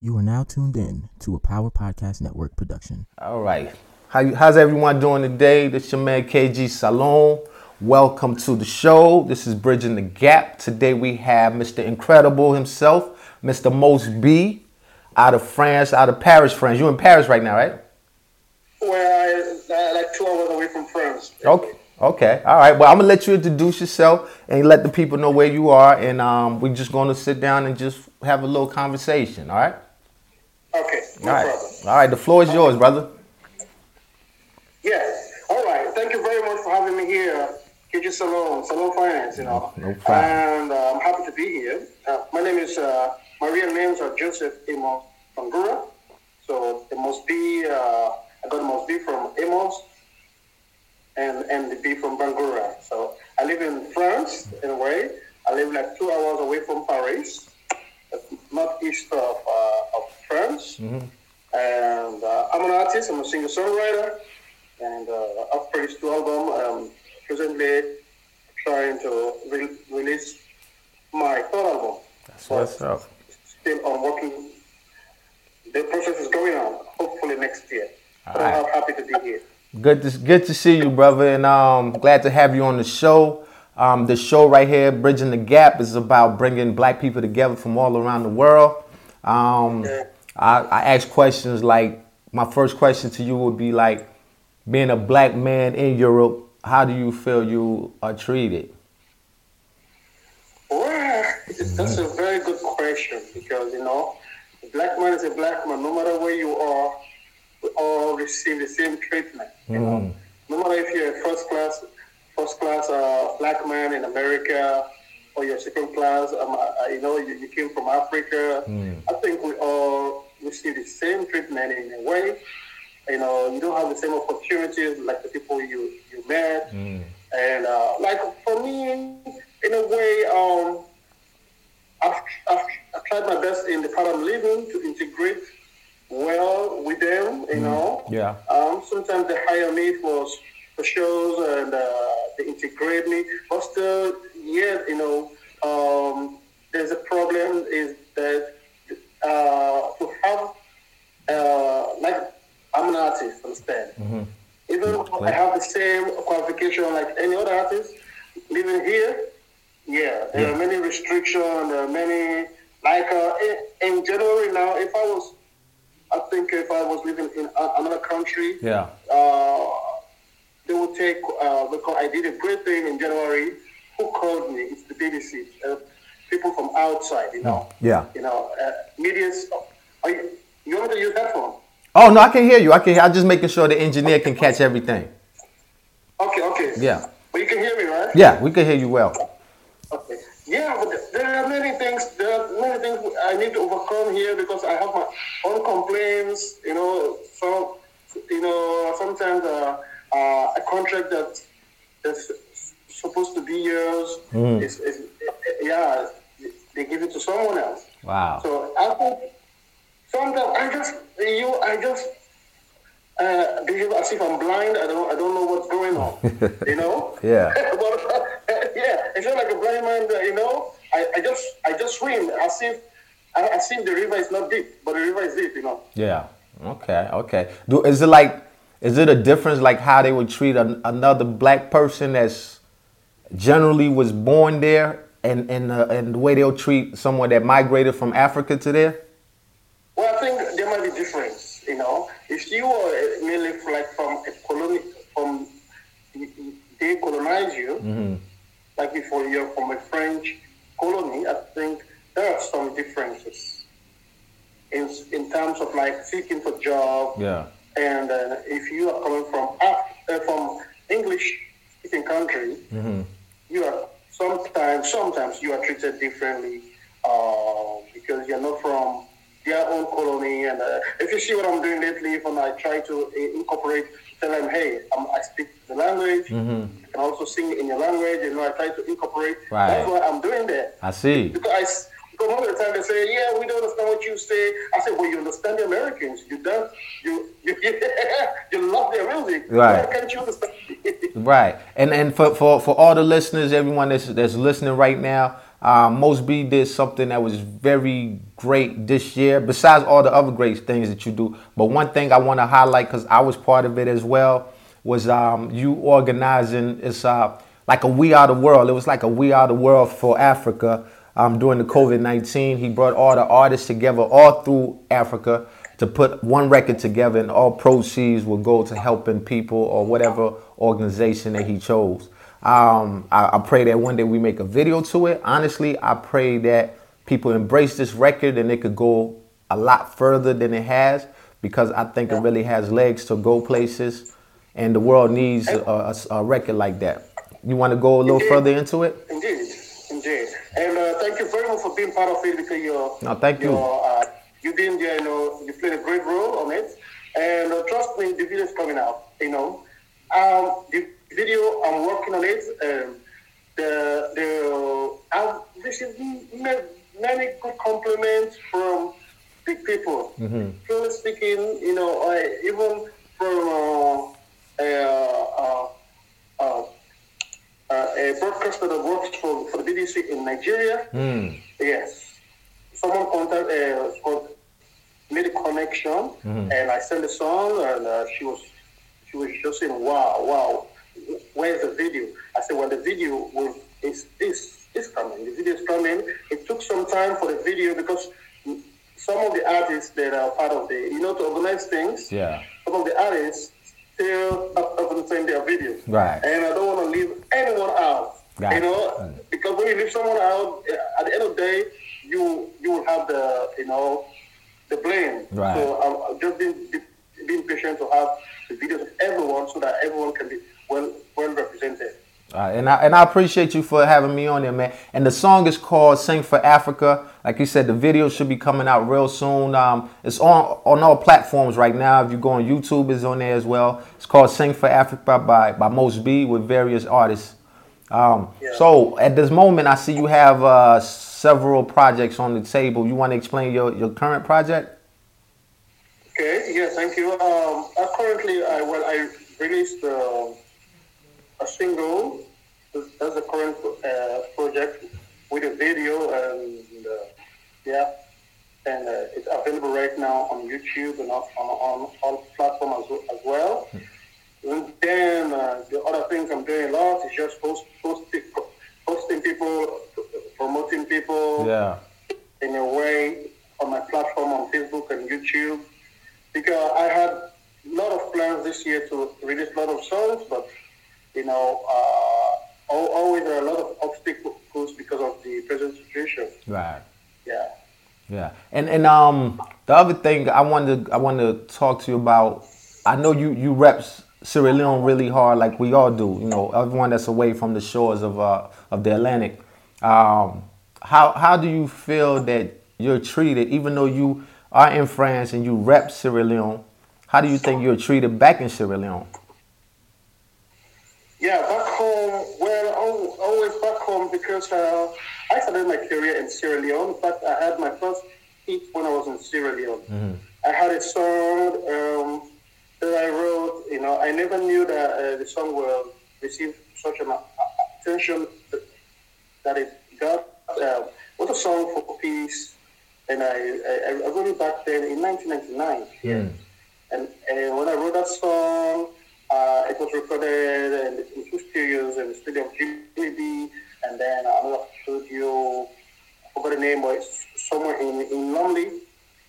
You are now tuned in to a Power Podcast Network production. All right. How you, how's everyone doing today? This is your man KG Salon. Welcome to the show. This is Bridging the Gap. Today we have Mr. Incredible himself, Mr. Most B, out of France, out of Paris, France. You're in Paris right now, right? Well, I, I like two hours away from France. Okay. Okay. All right. Well, I'm gonna let you introduce yourself and let the people know where you are, and um, we're just gonna sit down and just have a little conversation. All right. Okay, no All right. problem. All right. The floor is yours, brother. Yes. All right. Thank you very much for having me here. KG Salon, Salon Finance, you know. No problem. And uh, I'm happy to be here. Uh, my name is, uh, my real names are Joseph Amos Bangura. So it must be, uh, I got must be from Amos and, and the B from Bangura. So I live in France, in a way. I live like two hours away from Paris, northeast of, uh, of France. And uh, I'm an artist, I'm a singer songwriter, and uh, I've produced two albums. I'm presently trying to re- release my third album. That's what's up. Still on working. The process is going on, hopefully next year. But Alright. I'm happy to be here. Good to good to see you, brother, and um, glad to have you on the show. Um, the show right here, Bridging the Gap, is about bringing Black people together from all around the world. Um. I, I ask questions like, my first question to you would be like, being a black man in Europe, how do you feel you are treated? Well, that's a very good question because, you know, a black man is a black man. No matter where you are, we all receive the same treatment. You know, no matter if you're a first class, first class uh, black man in America or you're second class, um, uh, you know, you, you came from Africa. I think we all receive the same treatment in a way. You know, you don't have the same opportunities like the people you you met. And uh, like for me, in a way, um, I've, I've, I've tried my best in the part I'm living to integrate well with them, you know. Yeah. Um, sometimes they hire me for shows and uh, they integrate me, but still, yeah, you know, um, there's a problem is that uh, to have, uh, like, I'm an artist, understand? Even though I have the same qualification like any other artist living here, yeah, there are many restrictions. There are many, like uh, in, in January now. If I was, I think if I was living in another country, Yeah. uh, they will take uh, because I did a great thing in January. Who called me? It's the BBC. Uh, people from outside, you know. Yeah. You know, uh, media's. Are you, you want to use headphone? Oh no, I can hear you. I can. I'm just making sure the engineer can catch everything. Okay, okay. Yeah. But you can hear me, right? Yeah, we can hear you well. Okay. Yeah, but there are many things. There are many things I need to overcome here because I have my own complaints. You know, some, you know, sometimes uh, uh, a contract that is supposed to be yours is, is, yeah, they give it to someone else. Wow. So I think sometimes I just you I just uh, behave as if I'm blind. I don't I don't know what's going on. you know? Yeah. but, yeah, it's not like a blind man. That, you know, I, I just I just swim as if as if the river is not deep, but the river is deep. You know? Yeah. Okay. Okay. Do is it like is it a difference like how they would treat an, another black person that's generally was born there and and uh, and the way they'll treat someone that migrated from Africa to there? Well, I think there might be difference. You know, if you are merely like from a colony, from they colonize you, like before you're from a French colony, I think there are some differences in in terms of like seeking for job. Yeah. And uh, if you are coming from Af- uh, from English speaking country, you are sometimes sometimes you are treated differently uh, because you're not from their own colony. And uh, if you see what I'm doing lately, when I try to uh, incorporate, tell them, hey, um, I speak the language. You can also sing in your language. You know, I try to incorporate. Right. That's what I'm doing there. I see. Because I, s- because most of the time they say, yeah, we don't understand what you say. I say, well, you understand the Americans. You don't. You you, you love their music. Right. Why can't you understand? Right. And and for, for, for all the listeners, everyone that's that's listening right now, Uh, Most B did something that was very great this year, besides all the other great things that you do. But one thing I want to highlight, because I was part of it as well, was um, you organizing. It's uh, like a We Are the World. It was like a We Are the World for Africa um, during the COVID 19. He brought all the artists together all through Africa to put one record together, and all proceeds will go to helping people or whatever organization that he chose. Um, I, I, pray that one day we make a video to it. Honestly, I pray that people embrace this record and it could go a lot further than it has because I think it really has legs to go places, and the world needs a, a, a record like that. You want to go a little Indeed. further into it? Indeed. And uh, thank you very much for being part of it because you're. No, thank you. You're, uh, you've been there, you know, you played a great role on it. And uh, trust me, the video is coming out, you know. Um, the video, I'm working on it. Um, the, the, I've received many, good compliments from big people. Mm-hmm. Truly speaking, you know, I, even from uh, uh, uh, uh, uh, a broadcaster that works for, for BBC in Nigeria. Mm. Yes. Someone contact, uh, made a connection, and I sent the song, and uh, she was she was just saying, "Wow, wow, where's the video?" I said, "Well, the video is is is coming. The video is coming. It took some time for the video because some of the artists that are part of the, you know, to organize things. Yeah. Some of the artists still sent their videos. Right. And I don't want to leave anyone out. Right. You know, mm. because when you leave someone out, at the end of the day, you you will have the you know the blame. Right. So I'm, I'm just being being patient to have the videos of everyone so that everyone can be well well represented. Uh, and I and I appreciate you for having me on there, man. And the song is called "Sing for Africa." Like you said, the video should be coming out real soon. Um, it's on on all platforms right now. If you go on YouTube, it's on there as well. It's called "Sing for Africa" by by Most B with various artists. Um, Yeah. So at this moment, I see you have uh, several projects on the table. You want to explain your your current project? Okay. Yeah. Thank you. Um, I currently, I well, I released uh, a single. That's a current uh, project with a video and uh, yeah, and uh, it's available right now on YouTube and on, on, all platforms as, as well. And then uh, the other things I'm doing a lot is just post, posting, posting people, promoting people Yeah. in a way on my platform on Facebook and YouTube because I had a lot of plans this year to release a lot of songs, but you know, uh, always there are a lot of obstacles because of the present situation. Right. Yeah. Yeah, and and um the other thing I wanted to, I wanted to talk to you about. I know you you reps Sierra Leone really hard, like we all do. You know, everyone that's away from the shores of uh of the Atlantic. Um, how how do you feel that you're treated, even though you are in France and you rep Sierra Leone? How do you think you're treated back in Sierra Leone? Yeah, back home, well, always back home because uh, I started my career in Sierra Leone. but I had my first hit when I was in Sierra Leone. I had a song um, that I wrote. You know, I never knew that uh, the song will receive such an attention that- it got. Uh, was a song for peace, and I, I, I wrote it back then in 1999. Yeah. And, and when I wrote that song, uh, it was recorded in, in two studios in the studio of Jimmy and then another studio, I forgot the name, but it's somewhere in, in Lumley.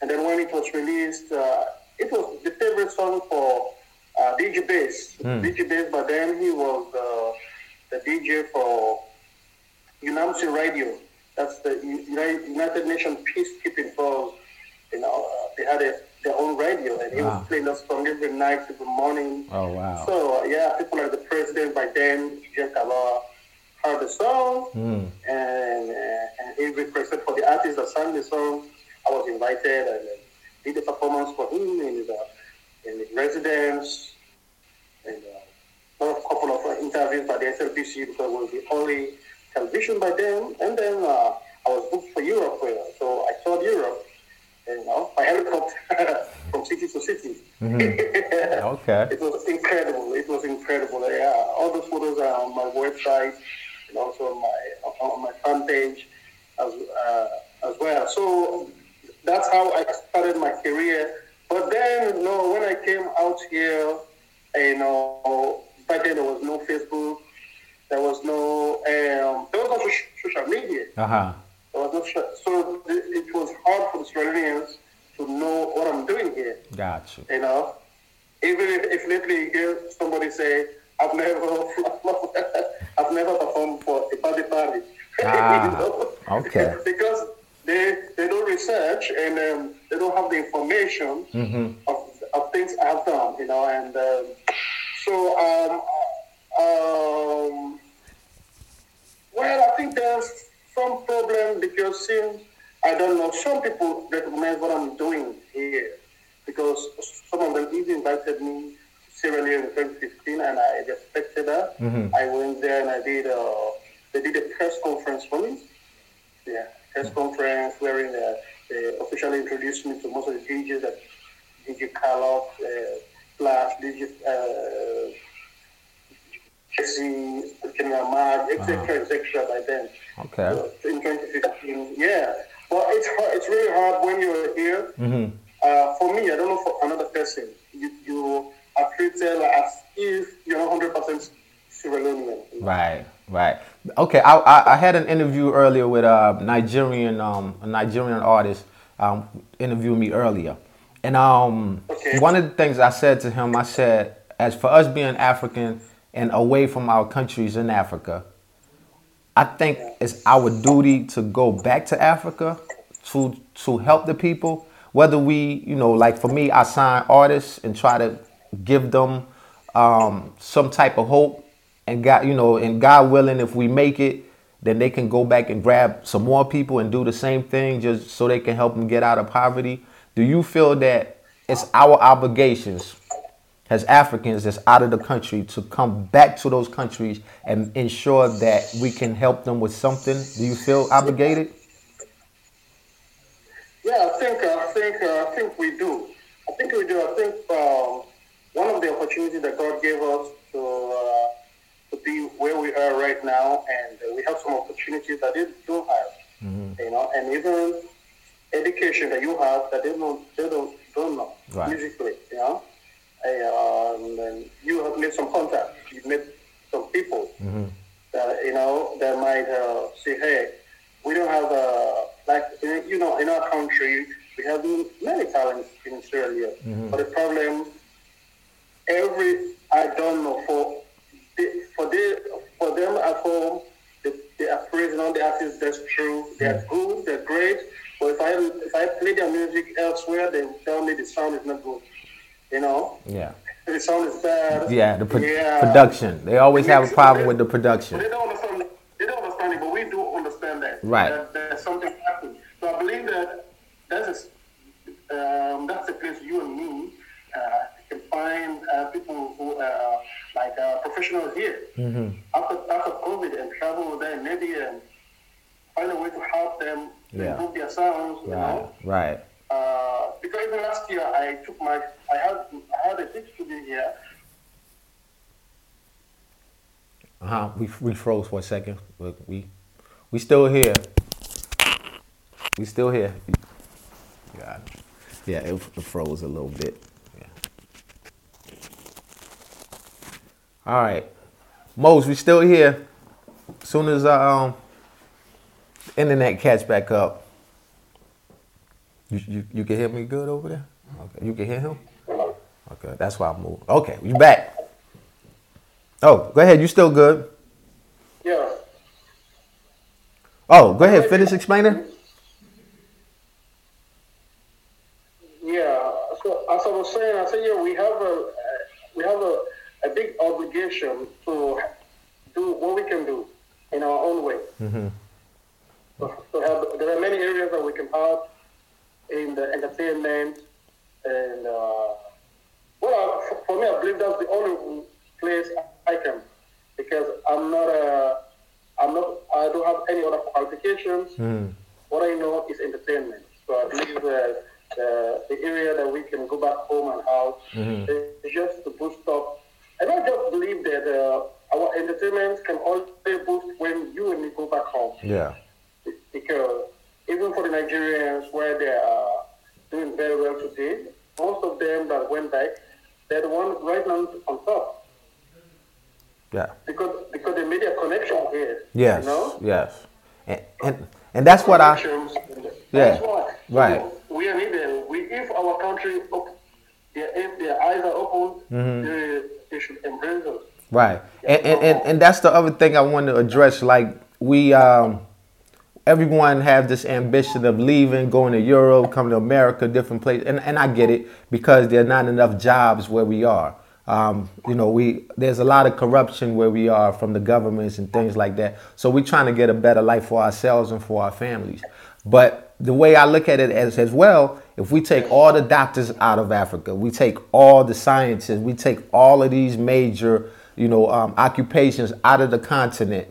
And then when it was released, uh, it was the favorite song for uh, DJ Bass. DJ Bass, but then he was uh, the DJ for UNAMSIL Radio. That's the United, United Nations Peacekeeping Force. You know, uh, they had a, their own radio, and he Wow. was playing that song every night, every morning. Oh wow. So yeah, people like the president by then, Tejan Kabbah, heard the song, Mm. and, uh, and he requested for the artist that sang the song. I was invited and uh, did the performance for him in uh, in his residence, and uh, a couple of uh, interviews by the SLBC because it was the only television by then. And then uh, I was booked for Europe, uh, so I toured Europe, you know, by helicopter from city to city. Okay. It was incredible. It was incredible. Yeah, all those photos are on my website and also on my on my fan page. As as well. So that's how I started my career. But then, you know, when I came out here, you know, back then there was no Facebook, there was no, um, there was no social media. Uh huh. No, so it was hard for the Australians to know what I'm doing here. Gotcha. You know, even if, if lately you hear somebody say, "I've never, I've never performed for a party party," Ah, you know? okay. because they they don't research and um, they don't have the information Mm-hmm. of, of things I've done. You know, and um, so um, um, well, I think there's some problem because since I don't know, some people recognize what I'm doing here because some of them even invited me to Sierra Leone in 2015 and I respected that. I went there and I did uh, they did a press conference for me. Yeah, press conference wherein uh, they officially introduced me to most of the DJs that DJ Carlos, uh, Flash, DJ uh, Jesse, Ahmad, etc., etc. by then. Okay. In 2015, yeah. But it's hard, it's really hard when you're here. Mm-hmm. Uh, for me, I don't know for another person. You, you are treated like as if you're 100% Sierra Leonean. Right, right. Okay, I, I, I had an interview earlier with a Nigerian um a Nigerian artist um interviewed me earlier, and um Okay. one of the things I said to him, I said, as for us being African and away from our countries in Africa, I think it's our duty to go back to Africa to to help the people. Whether we, you know, like for me, I sign artists and try to give them um, some type of hope, and God, you know, and God willing, if we make it, then they can go back and grab some more people and do the same thing, just so they can help them get out of poverty. Do you feel that it's our obligations as Africans that's out of the country to come back to those countries and ensure that we can help them with something? Do you feel obligated? Yeah, I think I think uh, I think we do. I think we do. I think um, one of the opportunities that God gave us to uh, to be where we are right now, and uh, we have some opportunities that they don't have. You know, and even education that you have that they don't they don't don't know Right. musically. You know, um, and you have made some contacts. You've met some people that you know that might uh, say, "Hey, we don't have a like in- you know in our country we have many talents in Sierra Leone, but the problem every I don't know for the, for the, for them at home they, they are praising all the artists. That's true. They're good. They're great. But if I if I play their music elsewhere, they tell me the sound is not good. You know, Yeah. the sound is bad. Yeah, the pro- Yeah. production. They always have a problem with the They production. don't understand. They don't understand it, but we do understand that. Right. That there's something happening. So I believe that that's a, um, that's the place you and me uh, can find uh, people who are like uh, professionals here. Mm-hmm. After after COVID and travel there maybe and find a way to help them Yeah. improve their sounds. You know. right. Uh, because even last year I took my I had I had a big studio here. Uh huh. We we froze for a second, but we we still here. We still here. God. Yeah, it, it froze a little bit. Yeah. All right, Mose, we still here. Soon as uh, um internet catch back up, you, you you can hear me good over there. Okay, you can hear him. Okay, that's why I moved. Okay, you back. Oh, go ahead. You still good? Yeah. Oh, go ahead. Finish explaining. Yeah. So as I was saying, I said, yeah, we have a we have a, a big obligation to do what we can do in our own way. Mm-hmm. So, so have, there are many areas that we can help in the entertainment and uh, well, for, me, I believe that's the only place I can because I'm not a I'm not I don't have any other qualifications. What I know is entertainment. So I believe that the, the area that we can go back home and help is just to boost up. And I just believe that uh, our entertainment can only boost when you and me go back home Yeah. because even for the Nigerians where they are doing very well today, most of them that went back, they're the ones right now on top Yeah. because because they made a connection here. Yes. You know? Yes. And, and and that's what I. Yeah, why. right. So we are needed. We, if our country, if their eyes are open, Mm-hmm. they, they should embrace us. Right. And, and, and, and that's the other thing I want to address. Like we um everyone have this ambition of leaving, going to Europe, coming to America, different places. And and I get it because there are not enough jobs where we are. Um, you know, we there's a lot of corruption where we are from the governments and things like that. So we're trying to get a better life for ourselves and for our families. But the way I look at it as as well, if we take all the doctors out of Africa, we take all the scientists, we take all of these major, you know, um, occupations out of the continent,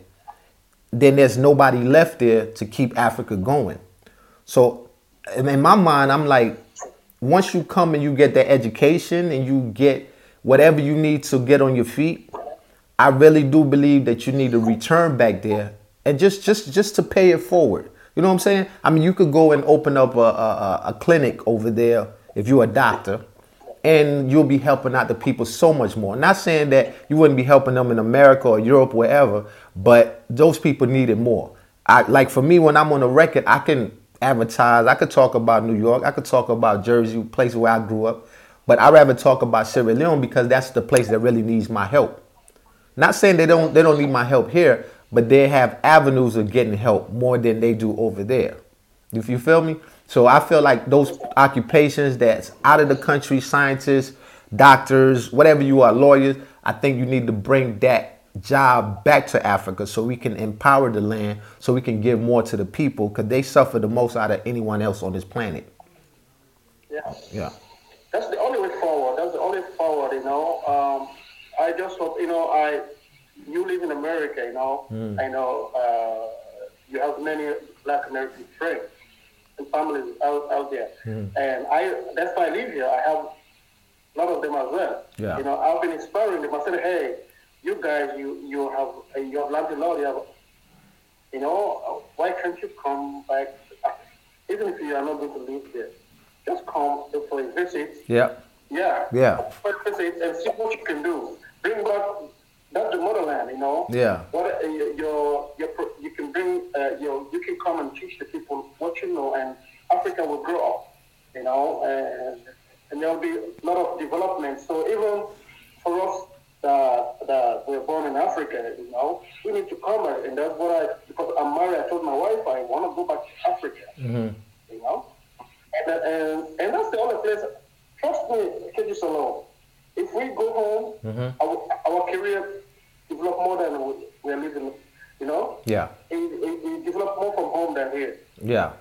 then there's nobody left there to keep Africa going. So, in my mind, I'm like, once you come and you get that education and you get whatever you need to get on your feet, I really do believe that you need to return back there and just just just to pay it forward. You know what I'm saying? I mean, you could go and open up a, a, a clinic over there if you're a doctor, and you'll be helping out the people so much more. Not saying that you wouldn't be helping them in America or Europe, wherever, but those people need it more. I like for me when I'm on a record, I can advertise. I could talk about New York. I could talk about Jersey, place where I grew up. But I'd rather talk about Sierra Leone because that's the place that really needs my help. Not saying they don't they don't need my help here, but they have avenues of getting help more than they do over there. If you feel me? So I feel like those occupations that's out of the country, scientists, doctors, whatever you are, lawyers, I think you need to bring that job back to Africa so we can empower the land, so we can give more to the people, because they suffer the most out of anyone else on this planet. Yeah. Yeah. That's the only way forward. That's the only forward, you know. Um, I just hope, you know, I, you live in America, you know. I know uh, you have many Black American friends families out, out there, and I. That's why I live here. I have a lot of them as well. Yeah. You know, I've been inspiring them. I said, hey, you guys, you you have you have learned a lot. You have, you know, why can't you come back? Even if you are not going to live there, just come for a visit. Yeah. Yeah. Yeah. But visit and see what you can do. Bring back that's the motherland, you know. Yeah. What uh, your your can bring uh, your you can come and teach the people what you know, and Africa will grow up, you know, uh, and and there will be a lot of development. So even for us that that we're born in Africa, you know, we need to come and and that's what I because I'm married. I told my wife I want to go back to Africa, mm-hmm. you know, and uh, and and that's the only place. Trust me, KG Salon, If we go home, mm-hmm. our, our career develop more than we, we are living, you know? Yeah. It, it, it develop more from home than here. Yeah.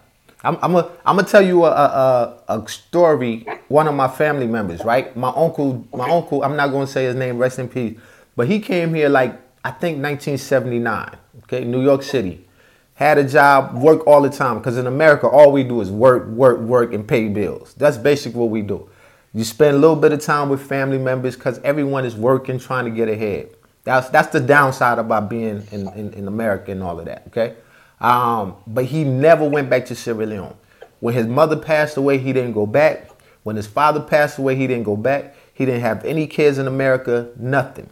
I'm I'm a, I'm gonna tell you a, a a story. One of my family members, right? My uncle, my uncle. I'm not gonna say his name. Rest in peace. But he came here like I think 1979. Okay, New York City. Had a job, work all the time. Because in America, all we do is work, work, work, and pay bills. That's basically what we do. You spend a little bit of time with family members because everyone is working, trying to get ahead. That's that's the downside about being in, in, in America and all of that. Okay, um, but he never went back to Sierra Leone. When his mother passed away, he didn't go back. When his father passed away, he didn't go back. He didn't have any kids in America, nothing.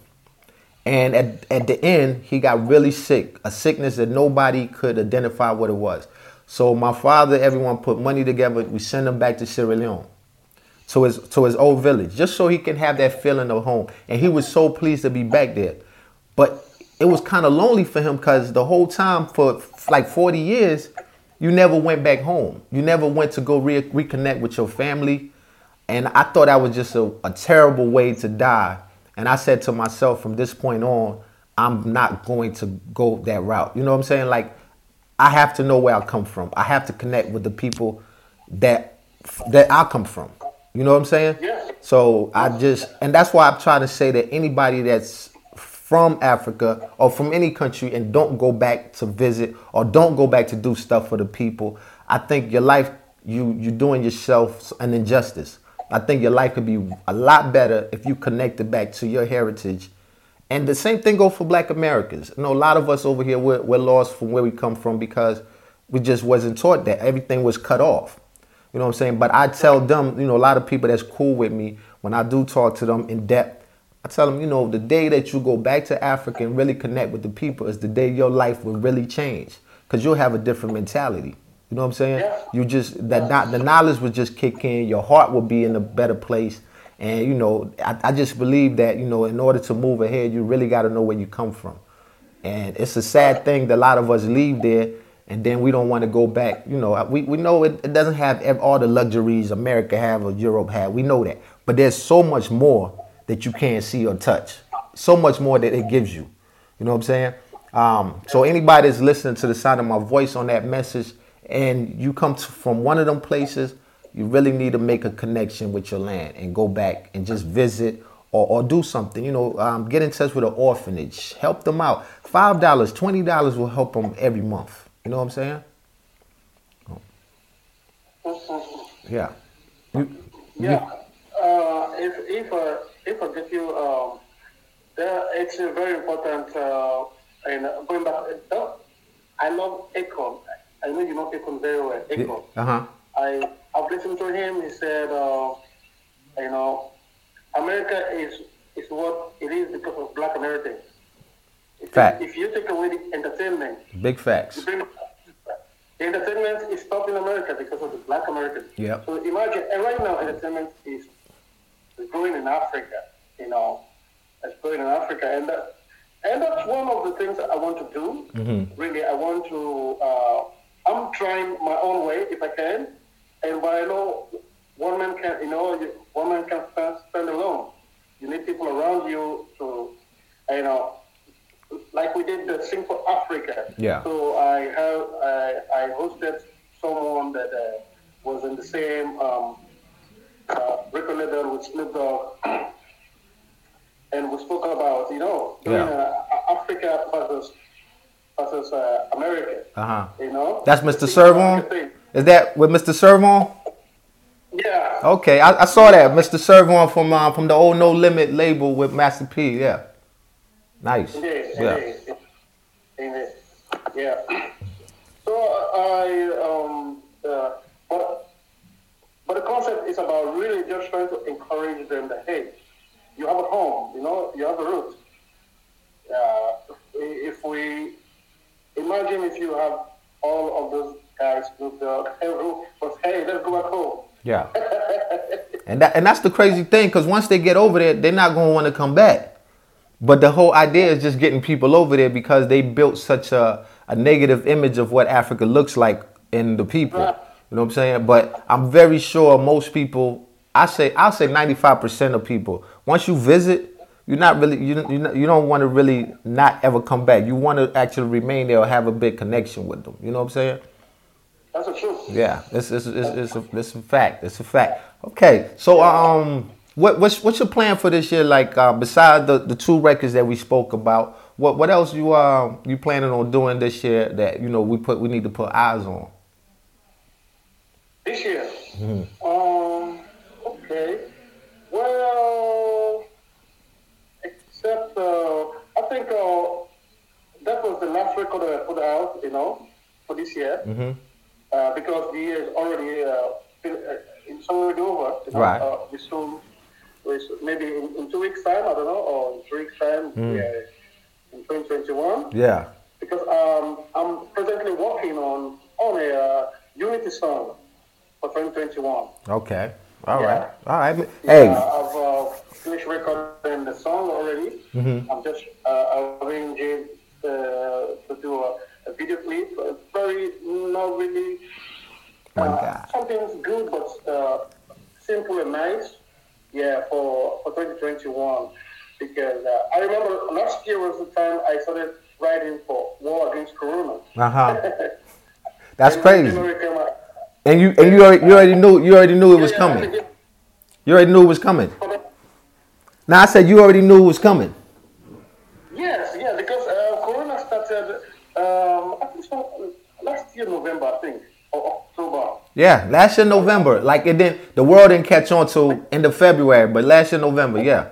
And at, at the end, he got really sick, a sickness that nobody could identify what it was. So my father, everyone put money together. We sent him back to Sierra Leone to his to his old village, just so he can have that feeling of home. And he was so pleased to be back there. But it was kind of lonely for him because the whole time for like 40 years, you never went back home. You never went to go re- reconnect with your family. And I thought that was just a, a terrible way to die. And I said to myself, from this point on, I'm not going to go that route. You know what I'm saying? Like, I have to know where I come from. I have to connect with the people that that I come from. You know what I'm saying? Yes. So I just, and that's why I'm trying to say that anybody that's from Africa or from any country and don't go back to visit or don't go back to do stuff for the people, I think your life, you you're doing yourself an injustice. I think your life could be a lot better if you connected back to your heritage. And the same thing goes for black Americans. You know, a lot of us over here, we're, we're lost from where we come from because we just wasn't taught that. Everything was cut off. You know what I'm saying? But I tell them, you know, a lot of people that's cool with me, when I do talk to them in depth, I tell them, you know, the day that you go back to Africa and really connect with the people is the day your life will really change. Because you'll have a different mentality. You know what I'm saying? Yeah. You just that not the knowledge will just kick in. Your heart will be in a better place, and you know I, I just believe that you know in order to move ahead, you really got to know where you come from, and it's a sad thing that a lot of us leave there, and then we don't want to go back. You know we we know it, it doesn't have all the luxuries America have or Europe have. We know that, but there's so much more that you can't see or touch. So much more that it gives you. You know what I'm saying? Um, so anybody that's listening to the sound of my voice on that message, and you come to, from one of them places, you really need to make a connection with your land and go back and just visit or, or do something. You know, um, get in touch with an orphanage, help them out. Five dollars, twenty dollars will help them every month. You know what I'm saying? Yeah. You, Yeah. Uh, if if if I get you, um, there it's a very important. Uh, and uh, going back, uh, I love Akon. I know you know Akon very well. Akon. uh huh. I I've listened to him. He said, uh, you know, America is is what it is because of Black Americans. If, Fact. if you take away the entertainment, Big facts. bring the entertainment is stopped in America because of the Black Americans. Yep. So imagine, and right now entertainment is, is growing in Africa. You know, it's growing in Africa, and that, and that's one of the things that I want to do. Mm-hmm. Really, I want to. Uh, I'm trying my own way if I can, and but I know one man can. You know, one man can stand, stand alone. You need people around you to, you know, like we did the Sing for Africa. Yeah. So I have I, I hosted someone that uh, was in the same um, uh, record label with Snoop Dogg, and we spoke about you know Yeah. uh, Africa versus versus uh, America. Uh huh. You know. That's Mr. Serv-On. Is that with Mr. Serv-On? Yeah. Okay, I, I saw that Mr. Serv-On from uh, from the old No Limit label with Master P. Yeah, nice. Indeed, Yeah. indeed, indeed. Yeah. So I um uh, but but the concept is about really just trying to encourage them that hey, you have a home, you know, you have a root. Uh, if we imagine if you have all of those guys with the who- but hey, let's go back home. Yeah. And that and that's the crazy thing, because once they get over there, they're not gonna want to come back. But the whole idea is just getting people over there because they built such a, a negative image of what Africa looks like in the people. You know what I'm saying? But I'm very sure most people, I say, I'll say 95% of people, once you visit, you're not really, you don't- you don't- you don't want to really not ever come back. You want to actually remain there or have a big connection with them. You know what I'm saying? That's the truth. Yeah, it's it's it's, it's, a, it's a fact. It's a fact. Okay, so um, what what's what's your plan for this year? Like uh, besides the, the two records that we spoke about, what what else you uh you planning on doing this year that you know we put we need to put eyes on? This year. Um. Okay. Well, except uh, I think uh, that was the last record I put out. You know, for this year. Mm-hmm. Uh, because the year is already uh, uh, it's already over. You know? Right. Uh, we soon, we soon- maybe in, in two weeks time, I don't know, or in three weeks time, yeah, in 2021 Yeah. because um, I'm presently working on on a uh, Unity song for 2021. Okay. All Yeah. right. All right. Yeah, Hey. I've uh, finished recording the song already. Mm-hmm. I'm just uh, arranging uh, to do a, a video clip. Uh, very not really uh, good, but uh, simple and nice. Yeah, for for 2021 because uh, I remember last year was the time I started writing for War Against Corona. Uh huh. That's crazy. January came out. And you and you already, you already knew you already knew it was coming. You already knew it was coming. Now I said you already knew it was coming. Yes, yeah, because uh, Corona started, um, I think so, last year November, I think, or October. Yeah, last year November. Like it didn't the world didn't catch on till end of February, but last year November, yeah.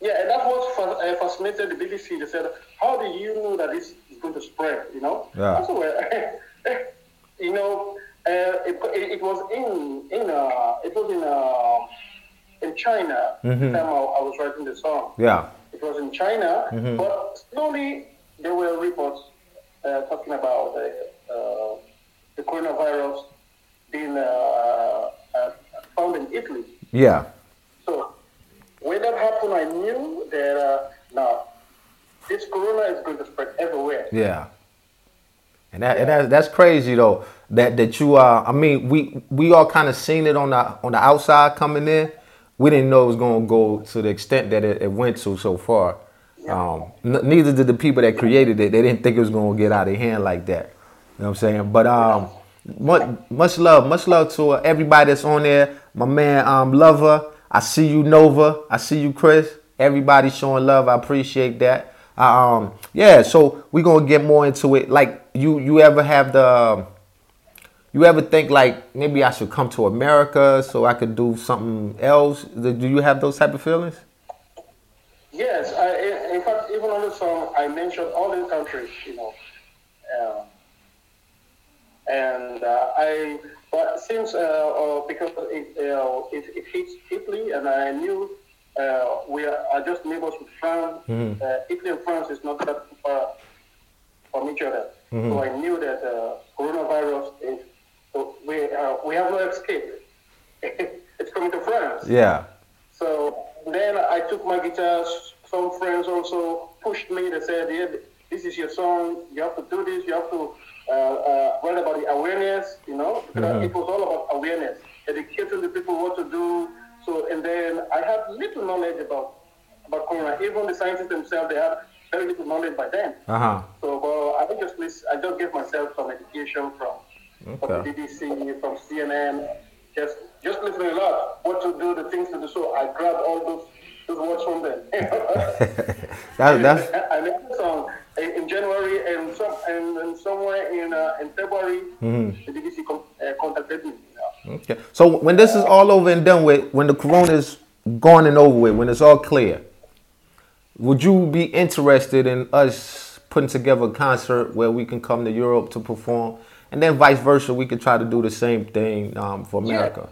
Yeah, and that was uh, fascinated the BBC. They said, "How do you know that this is going to spread?" You know. Yeah. Said, well, you know, uh, it, it, it was in in uh, it was in uh, in China. The time I, I was writing the song. Yeah. It was in China, but slowly there were reports uh, talking about uh, uh, the coronavirus being uh, uh, found in Italy. Yeah. So when that happened, I knew that uh, now this corona is going to spread everywhere. Yeah. And that, and that that's crazy though. That that you uh I mean we we all kind of seen it on the on the outside coming in. We didn't know it was gonna go to the extent that it, it went to so far. Um, n- neither did the people that created it. They didn't think it was gonna get out of hand like that. You know what I'm saying? But um, much much love, much love to uh, everybody that's on there. My man um Lover, I see you Nova, I see you Chris. Everybody showing love. I appreciate that. Um, yeah. So we're gonna get more into it. Like you, you ever have the, you ever think like maybe I should come to America so I could do something else? Do you have those type of feelings? Yes, I, in- fact, even on the song, I mentioned all the countries, you know. Um, and uh, I, but since, uh, uh, because it, uh, it, it hits Italy, and I knew uh, we are, are just neighbors with France, uh, Italy and France is not that far from each other. So I knew that uh, coronavirus is, so we, uh, we have no escape. it's coming to France. Yeah. So then I took my guitars. Some friends also pushed me. They said, "Yeah, this is your song. You have to do this. You have to uh, uh, write about the awareness. You know, because it was all about awareness, educating the people what to do. So and then I had little knowledge about about corona. Even the scientists themselves, they had very little knowledge by then. Uh huh. So well, I just lis- I just gave myself some education from, from the BBC, from CNN, just just listening a lot, what to do, the things to do. So I grabbed all those those words from them. That, that's I made a song in, in January and some and, and somewhere in uh, in February, Mm-hmm. the BBC con- uh, contacted me. you know. okay. So when this is all over and done with, when the corona is gone and over with, when it's all clear, would you be interested in us putting together a concert where we can come to Europe to perform, and then vice versa, we could try to do the same thing um, for America?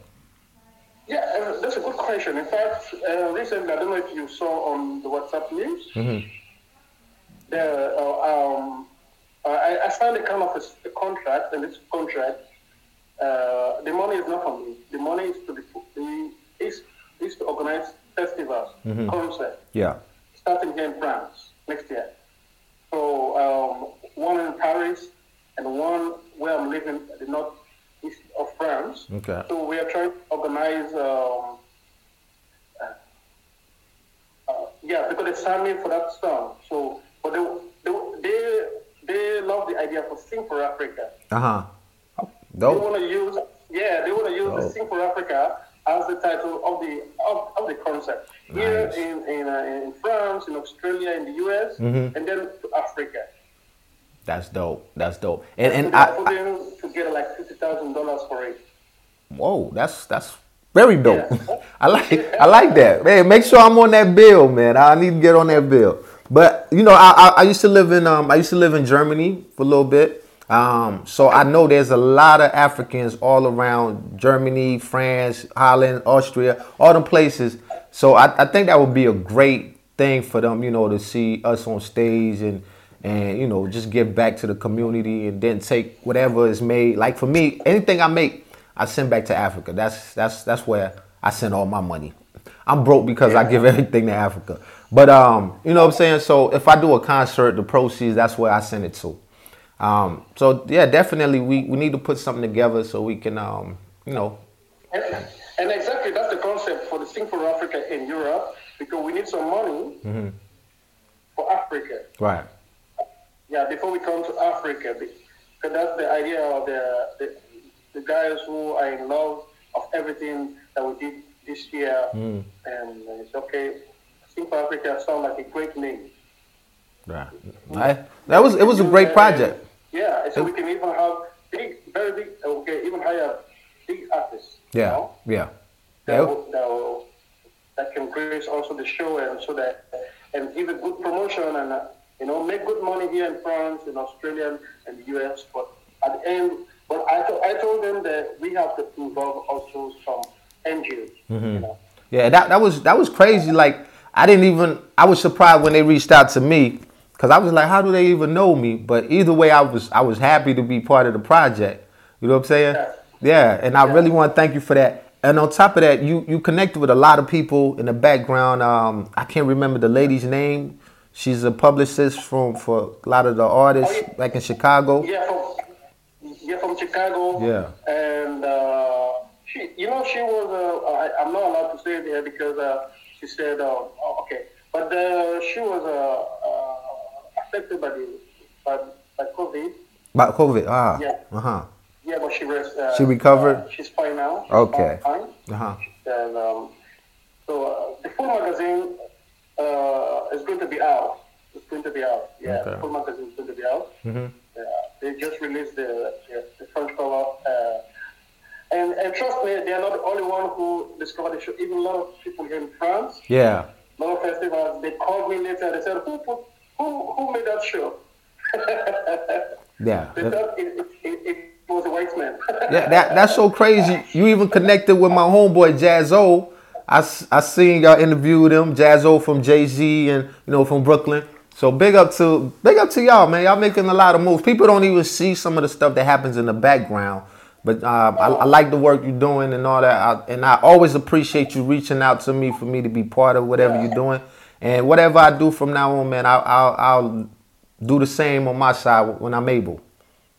Yeah, uh, that's a good question. In fact, uh, recently, I don't know if you saw on the WhatsApp news, there, uh, um, I, I signed a kind of a, a contract, and this contract, uh, the money is not for me. The money is to the, the is, is to organize festivals, concerts, Yeah. starting here in France next year. So um, one in Paris and one where I'm living at the north east of France. Okay. So we are trying to organize. Um, uh, uh, yeah, because they signed me for that song. So, but they they they, they love the idea for Sing for Africa. Uh huh. They want to use yeah, they want to use Oh. the Sing for Africa as the title of the of, of the concert here in in, uh, in France, in Australia, in the US, Mm-hmm. and then to Africa. That's dope. That's dope. And and I, putting together like fifty thousand dollars for it. whoa, that's that's very dope. Yeah. I like I like that. Man, make sure I'm on that bill, man. I need to get on that bill. But you know, I, I, used to live in um I used to live in Germany for a little bit. Um, so I know there's a lot of Africans all around Germany, France, Holland, Austria, all them places. So I, I think that would be a great thing for them, you know, to see us on stage and and you know just give back to the community and then take whatever is made. Like for me, anything I make, I send back to Africa. That's that's that's where I send all my money. I'm broke because I give everything to Africa. But um, you know what I'm saying? So if I do a concert, the proceeds, that's where I send it to. Um, so yeah, definitely we, we need to put something together so we can um, you know, And, and exactly that's the concept for the Sing for Africa in Europe because we need some money Mm-hmm. for Africa. right. Yeah, before we come to Africa, because that's the idea of the, the the guys who are in love of everything that we did this year, Mm. and it's okay. For Africa sound like a great name. Right. Right. That was it was a great project. Yeah, so we can even have big, very big. Okay, even higher big artists. you Yeah. know, Yeah. That, will, that, will, that can grace also the show, and so that and give a good promotion, and uh, you know make good money here in France, in Australia, and the US. But at the end, but I, I told them that we have to involve also. Mm-hmm. You know? Yeah, that that was that was crazy. Like I didn't even I was surprised when they reached out to me because I was like, how do they even know me? But either way, I was I was happy to be part of the project. You know what I'm saying? Yeah. Yeah, and I really want to thank you for that. And on top of that, you you connected with a lot of people in the background. Um, I can't remember the lady's name. She's a publicist from for a lot of the artists Oh, yeah. back in Chicago. Yeah, from yeah from Chicago. Yeah. And uh, she, you know, she was. Uh, I, I'm not allowed to say it here because uh, she said, uh, oh, okay, but uh, she was uh, uh, affected by the by, by COVID. About COVID. Ah. Yeah. Uh huh. Yeah, but she. Uh, She recovered? She's fine now. She's Okay. Fine. Uh huh. And um, so uh, the full magazine uh, is going to be out. It's going to be out. Yeah, Okay. the full magazine is going to be out. Mhm. Yeah, they just released the, the, the front cover. And, and trust me, they are not the only one who discovered the show. Even a lot of people here in France, Yeah. a lot of festivals, they called me later. They said, "Who put, who, who made that show?" Yeah. they thought it, it, it, was a white man. Yeah, that that's so crazy. You even connected with my homeboy Jaz-O. I, I seen y'all interviewed him, Jaz-O from Jay Z and you know from Brooklyn. So big up to big up to y'all, man. Y'all making a lot of moves. People don't even see some of the stuff that happens in the background. But um, I, I like the work you're doing and all that. I, and I always appreciate you reaching out to me for me to be part of whatever you're doing. And whatever I do from now on, man, I'll, I'll, I'll do the same on my side when I'm able.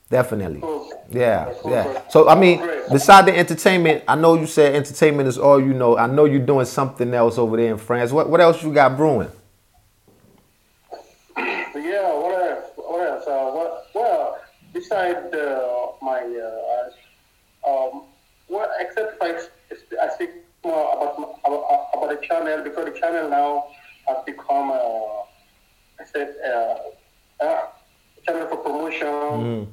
Definitely. Yeah, yeah. So I mean, beside the entertainment, I know you said entertainment is all you know. I know you're doing something else over there in France. What what else you got brewing? Yeah, what else? What else? Uh, what, well, beside uh, my, uh, um, well, except if I, I speak more about, about, about the channel, because the channel now has become, uh, I said, uh, uh, a channel for promotion.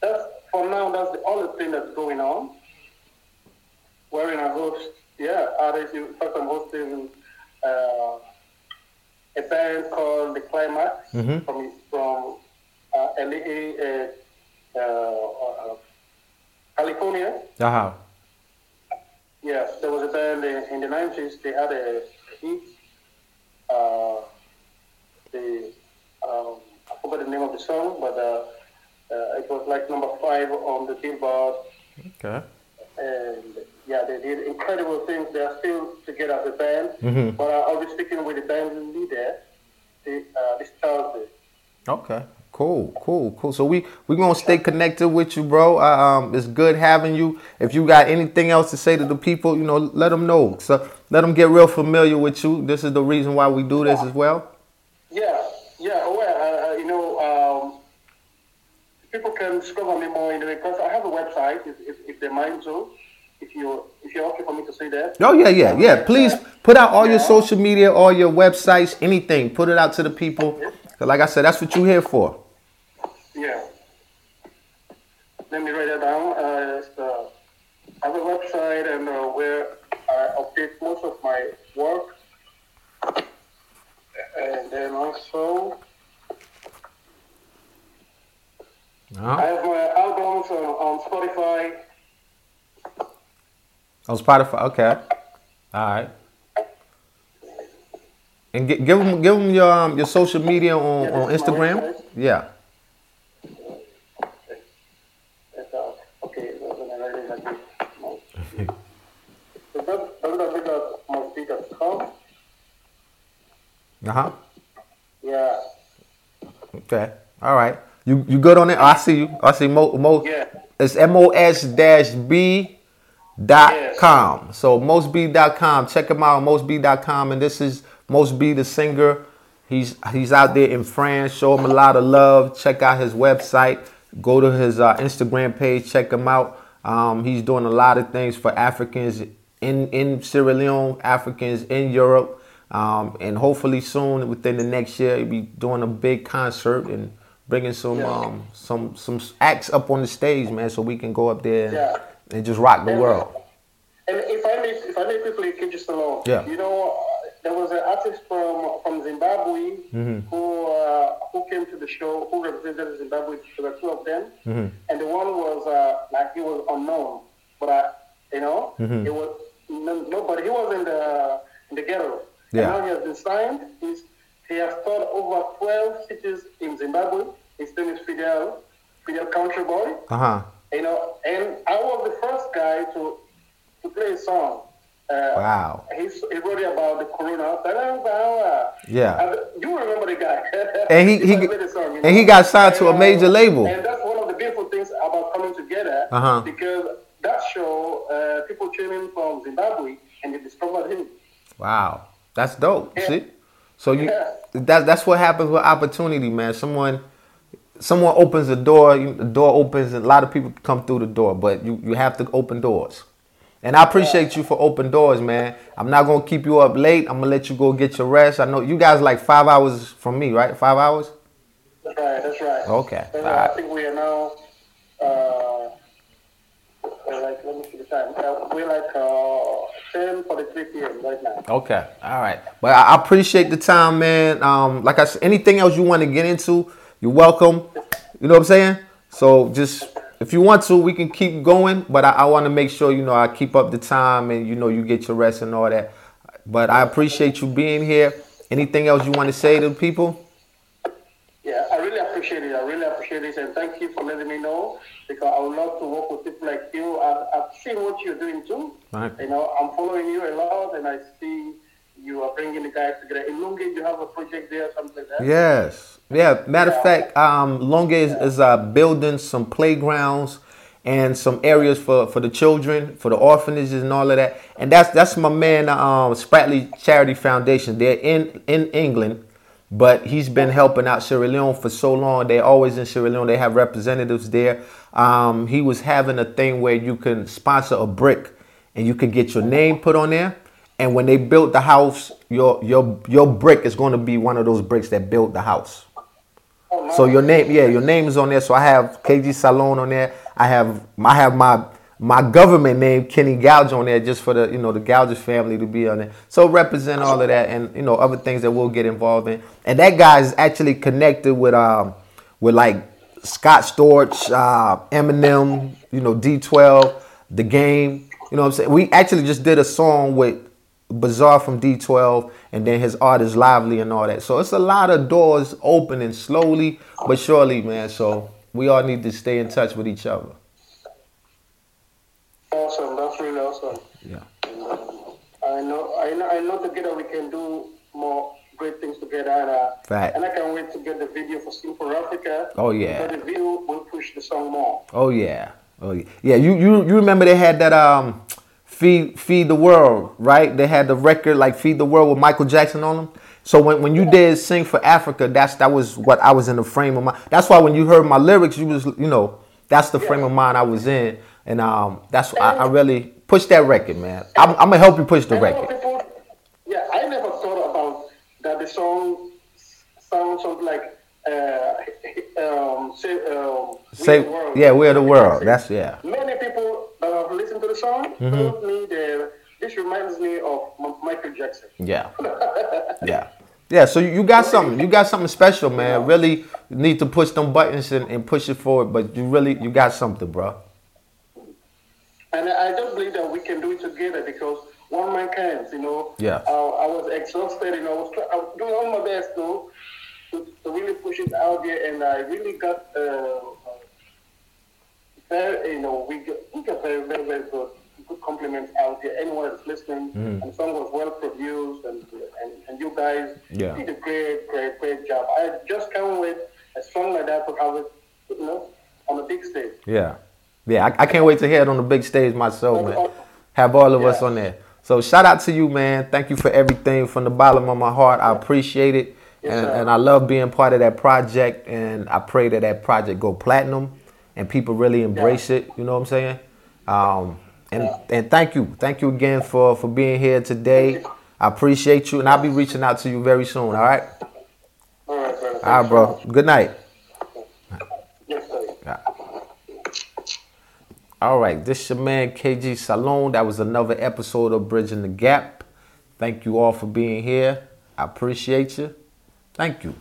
That's, for now, that's the only thing that's going on. Wherein a host, yeah, artists, in fact, I'm hosting, uh, a band called The Climax Mhm. from from uh, LA, uh, uh, uh, California. Uh-huh. Yeah, there was a band in, in the nineties. They had a hit. Uh, the um, I forgot the name of the song, but uh, uh, it was like number five on the Billboard. Okay. and yeah, they did incredible things. They are still together as a band, Mhm. but I'll be speaking with the band leader the, uh, this Thursday. Okay. Cool, cool, cool. So we we gonna stay connected with you, bro. Um, it's good having you. If you got anything else to say to the people, you know, let them know. So let them get real familiar with you. This is the reason why we do this as well. Yeah, yeah. Well, uh, uh, you know, um, people can discover me more in the because I have a website if, if, if they mind to. If you if you're okay for me to say that. Oh yeah, yeah, yeah. Please put out all your social media, all your websites, anything. Put it out to the people. like I said, that's what you're here for. Yeah. Let me write that down. Uh, it's, uh, I have a website and uh, where I update most of my work. And then also, I Uh-huh. have my albums on, on Spotify. On Spotify. Okay. All right. And gi- give them give them your um, your social media on, Yeah, on this is my Instagram. Yeah. It's, uh, okay, so then I write it like this. So that's www.mosby.com. Uh huh. Yeah. Okay. All right. You you good on it? I see you. I see Mo Mo. Yeah. It's M O S dash B dot com. So mostb dot com. Check him out mostb dot com. And this is Most B the singer. He's he's out there in France. Show him a lot of love. Check out his website. Go to his uh, Instagram page. Check him out. Um, he's doing a lot of things for Africans in in Sierra Leone, Africans in Europe, um, and hopefully soon within the next year he'll be doing a big concert and bringing some Yeah. um, some some acts up on the stage, man, so we can go up there and, Yeah. and just rock the And- world. And if I may, if I may quickly, can just alone. Yeah. You know, there was an artist from from Zimbabwe who uh, who came to the show who represented Zimbabwe. There were two of them, and the one was uh, like he was unknown, but I, you know, it was no, nobody. He was in the in the ghetto. Yeah. And now he has been signed. He's he has toured over twelve cities in Zimbabwe. His name is Fidel Fidel Country Boy. Uh huh. You know, and I was the first guy to to play a song. Uh, Wow. He's, he wrote about the corona. Yeah. And you remember the guy. And he- he- the song, and he got signed to a major label. And that's one of the beautiful things about coming together. Uh-huh. Because that show, uh, people came in from Zimbabwe and they discovered him. Wow, that's dope. Yeah. See, so you Yeah. that that's what happens with opportunity, man. Someone someone opens the door, you, the door opens, and a lot of people come through the door, but you you have to open doors. And I appreciate you for open doors, man. I'm not gonna keep you up late. I'm gonna let you go get your rest. I know you guys like five hours from me, right? Five hours. That's right, that's right. Okay, right. I think we are now, uh, like, let me see the time. Uh, we're like uh, 10.43 p.m. right now. Okay, all right. But I appreciate the time, man. Um, like I said, anything else you want to get into, you're welcome. You know what I'm saying? So just if you want to, we can keep going. But I, I want to make sure you know I keep up the time and you know you get your rest and all that. But I appreciate you being here. Anything else you want to say to the people? Yeah, I really appreciate it. I really appreciate it, and thank you for letting me know because I would love to work with people like you. I've, I've seen what you're doing too. Right. You know, I'm following you a lot, and I see you are bringing the guys together. In Lungi, you have a project there, something like that. Yes. Yeah. Matter of fact, um, is, is uh, building some playgrounds and some areas for, for the children, for the orphanages and all of that. And that's that's my man, um, Spratley Charity Foundation. They're in in England, but he's been helping out Sierra Leone for so long. They're always in Sierra Leone. They have representatives there. Um, he was having a thing where you can sponsor a brick and you can get your name put on there. And when they built the house, your your your brick is going to be one of those bricks that built the house. So your name, yeah, your name is on there. So I have KG Salon on there. I have I have my my government name Kenny Gouge on there just for the you know the Gouges family to be on there. So represent all of that and you know other things that we'll get involved in. And that guy is actually connected with um with like Scott Storch, uh, Eminem, you know D12, the game. You know what I'm saying? We actually just did a song with Bizarre from D12 and then his artist Lively and all that. So it's a lot of doors opening slowly but surely, man. So we all need to stay in touch with each other. Awesome. That's really awesome. Yeah. I know, I know, I know. Together we can do more great things together, and uh, and I can't wait to get the video for Sing for Africa. Oh, yeah. because the video will push the song more. Oh yeah. Oh yeah. Yeah, you you you remember they had that um Feed Feed the World, right? They had the record like Feed the World with Michael Jackson on them. So when, when you did Sing for Africa, that's that was what I was in the frame of mind. That's why when you heard my lyrics, you was you know, that's the frame of mind I was in. And um that's I, I really push that record, man. I'm, I'm gonna help you push the I record. yeah, I never thought about that. The song sounds something like uh, um, say, um, Say the World. yeah, we're the world. That's yeah. Many people have listened to the song Mm-hmm. told me that this reminds me of M- Michael Jackson. Yeah. Yeah. Yeah, so you got something. You got something special, man. Really need to push them buttons and, and push it forward, but you really you got something, bro. And I just believe that we can do it together because one man can't, you know. Yes. Uh, I was exhausted, you know. I was, I was doing all my best to, to, to really push it out there, and I really got uh, very, you know, we got, we got very, very, very good, good compliments out there. Anyone that's listening, Mm. and the song was well produced, and, and, and you guys Yeah. did a great, great, great job. I just can't wait a song like that to have it, you know, on a big stage. Yeah. Yeah, I, I can't wait to hear it on the big stage myself, man. Have all of us on there. So shout out to you, man. Thank you for everything from the bottom of my heart. I appreciate it. Yes, and, and I love being part of that project. And I pray that that project go platinum and people really embrace it. You know what I'm saying? Um, and, and thank you. Thank you again for, for being here today. I appreciate you. And I'll be reaching out to you very soon. All right? All right, brother. All right, bro. Good night. Yes, sir. All right, this is your man KG Salon. That was another episode of Bridging the Gap. Thank you all for being here. I appreciate you. Thank you.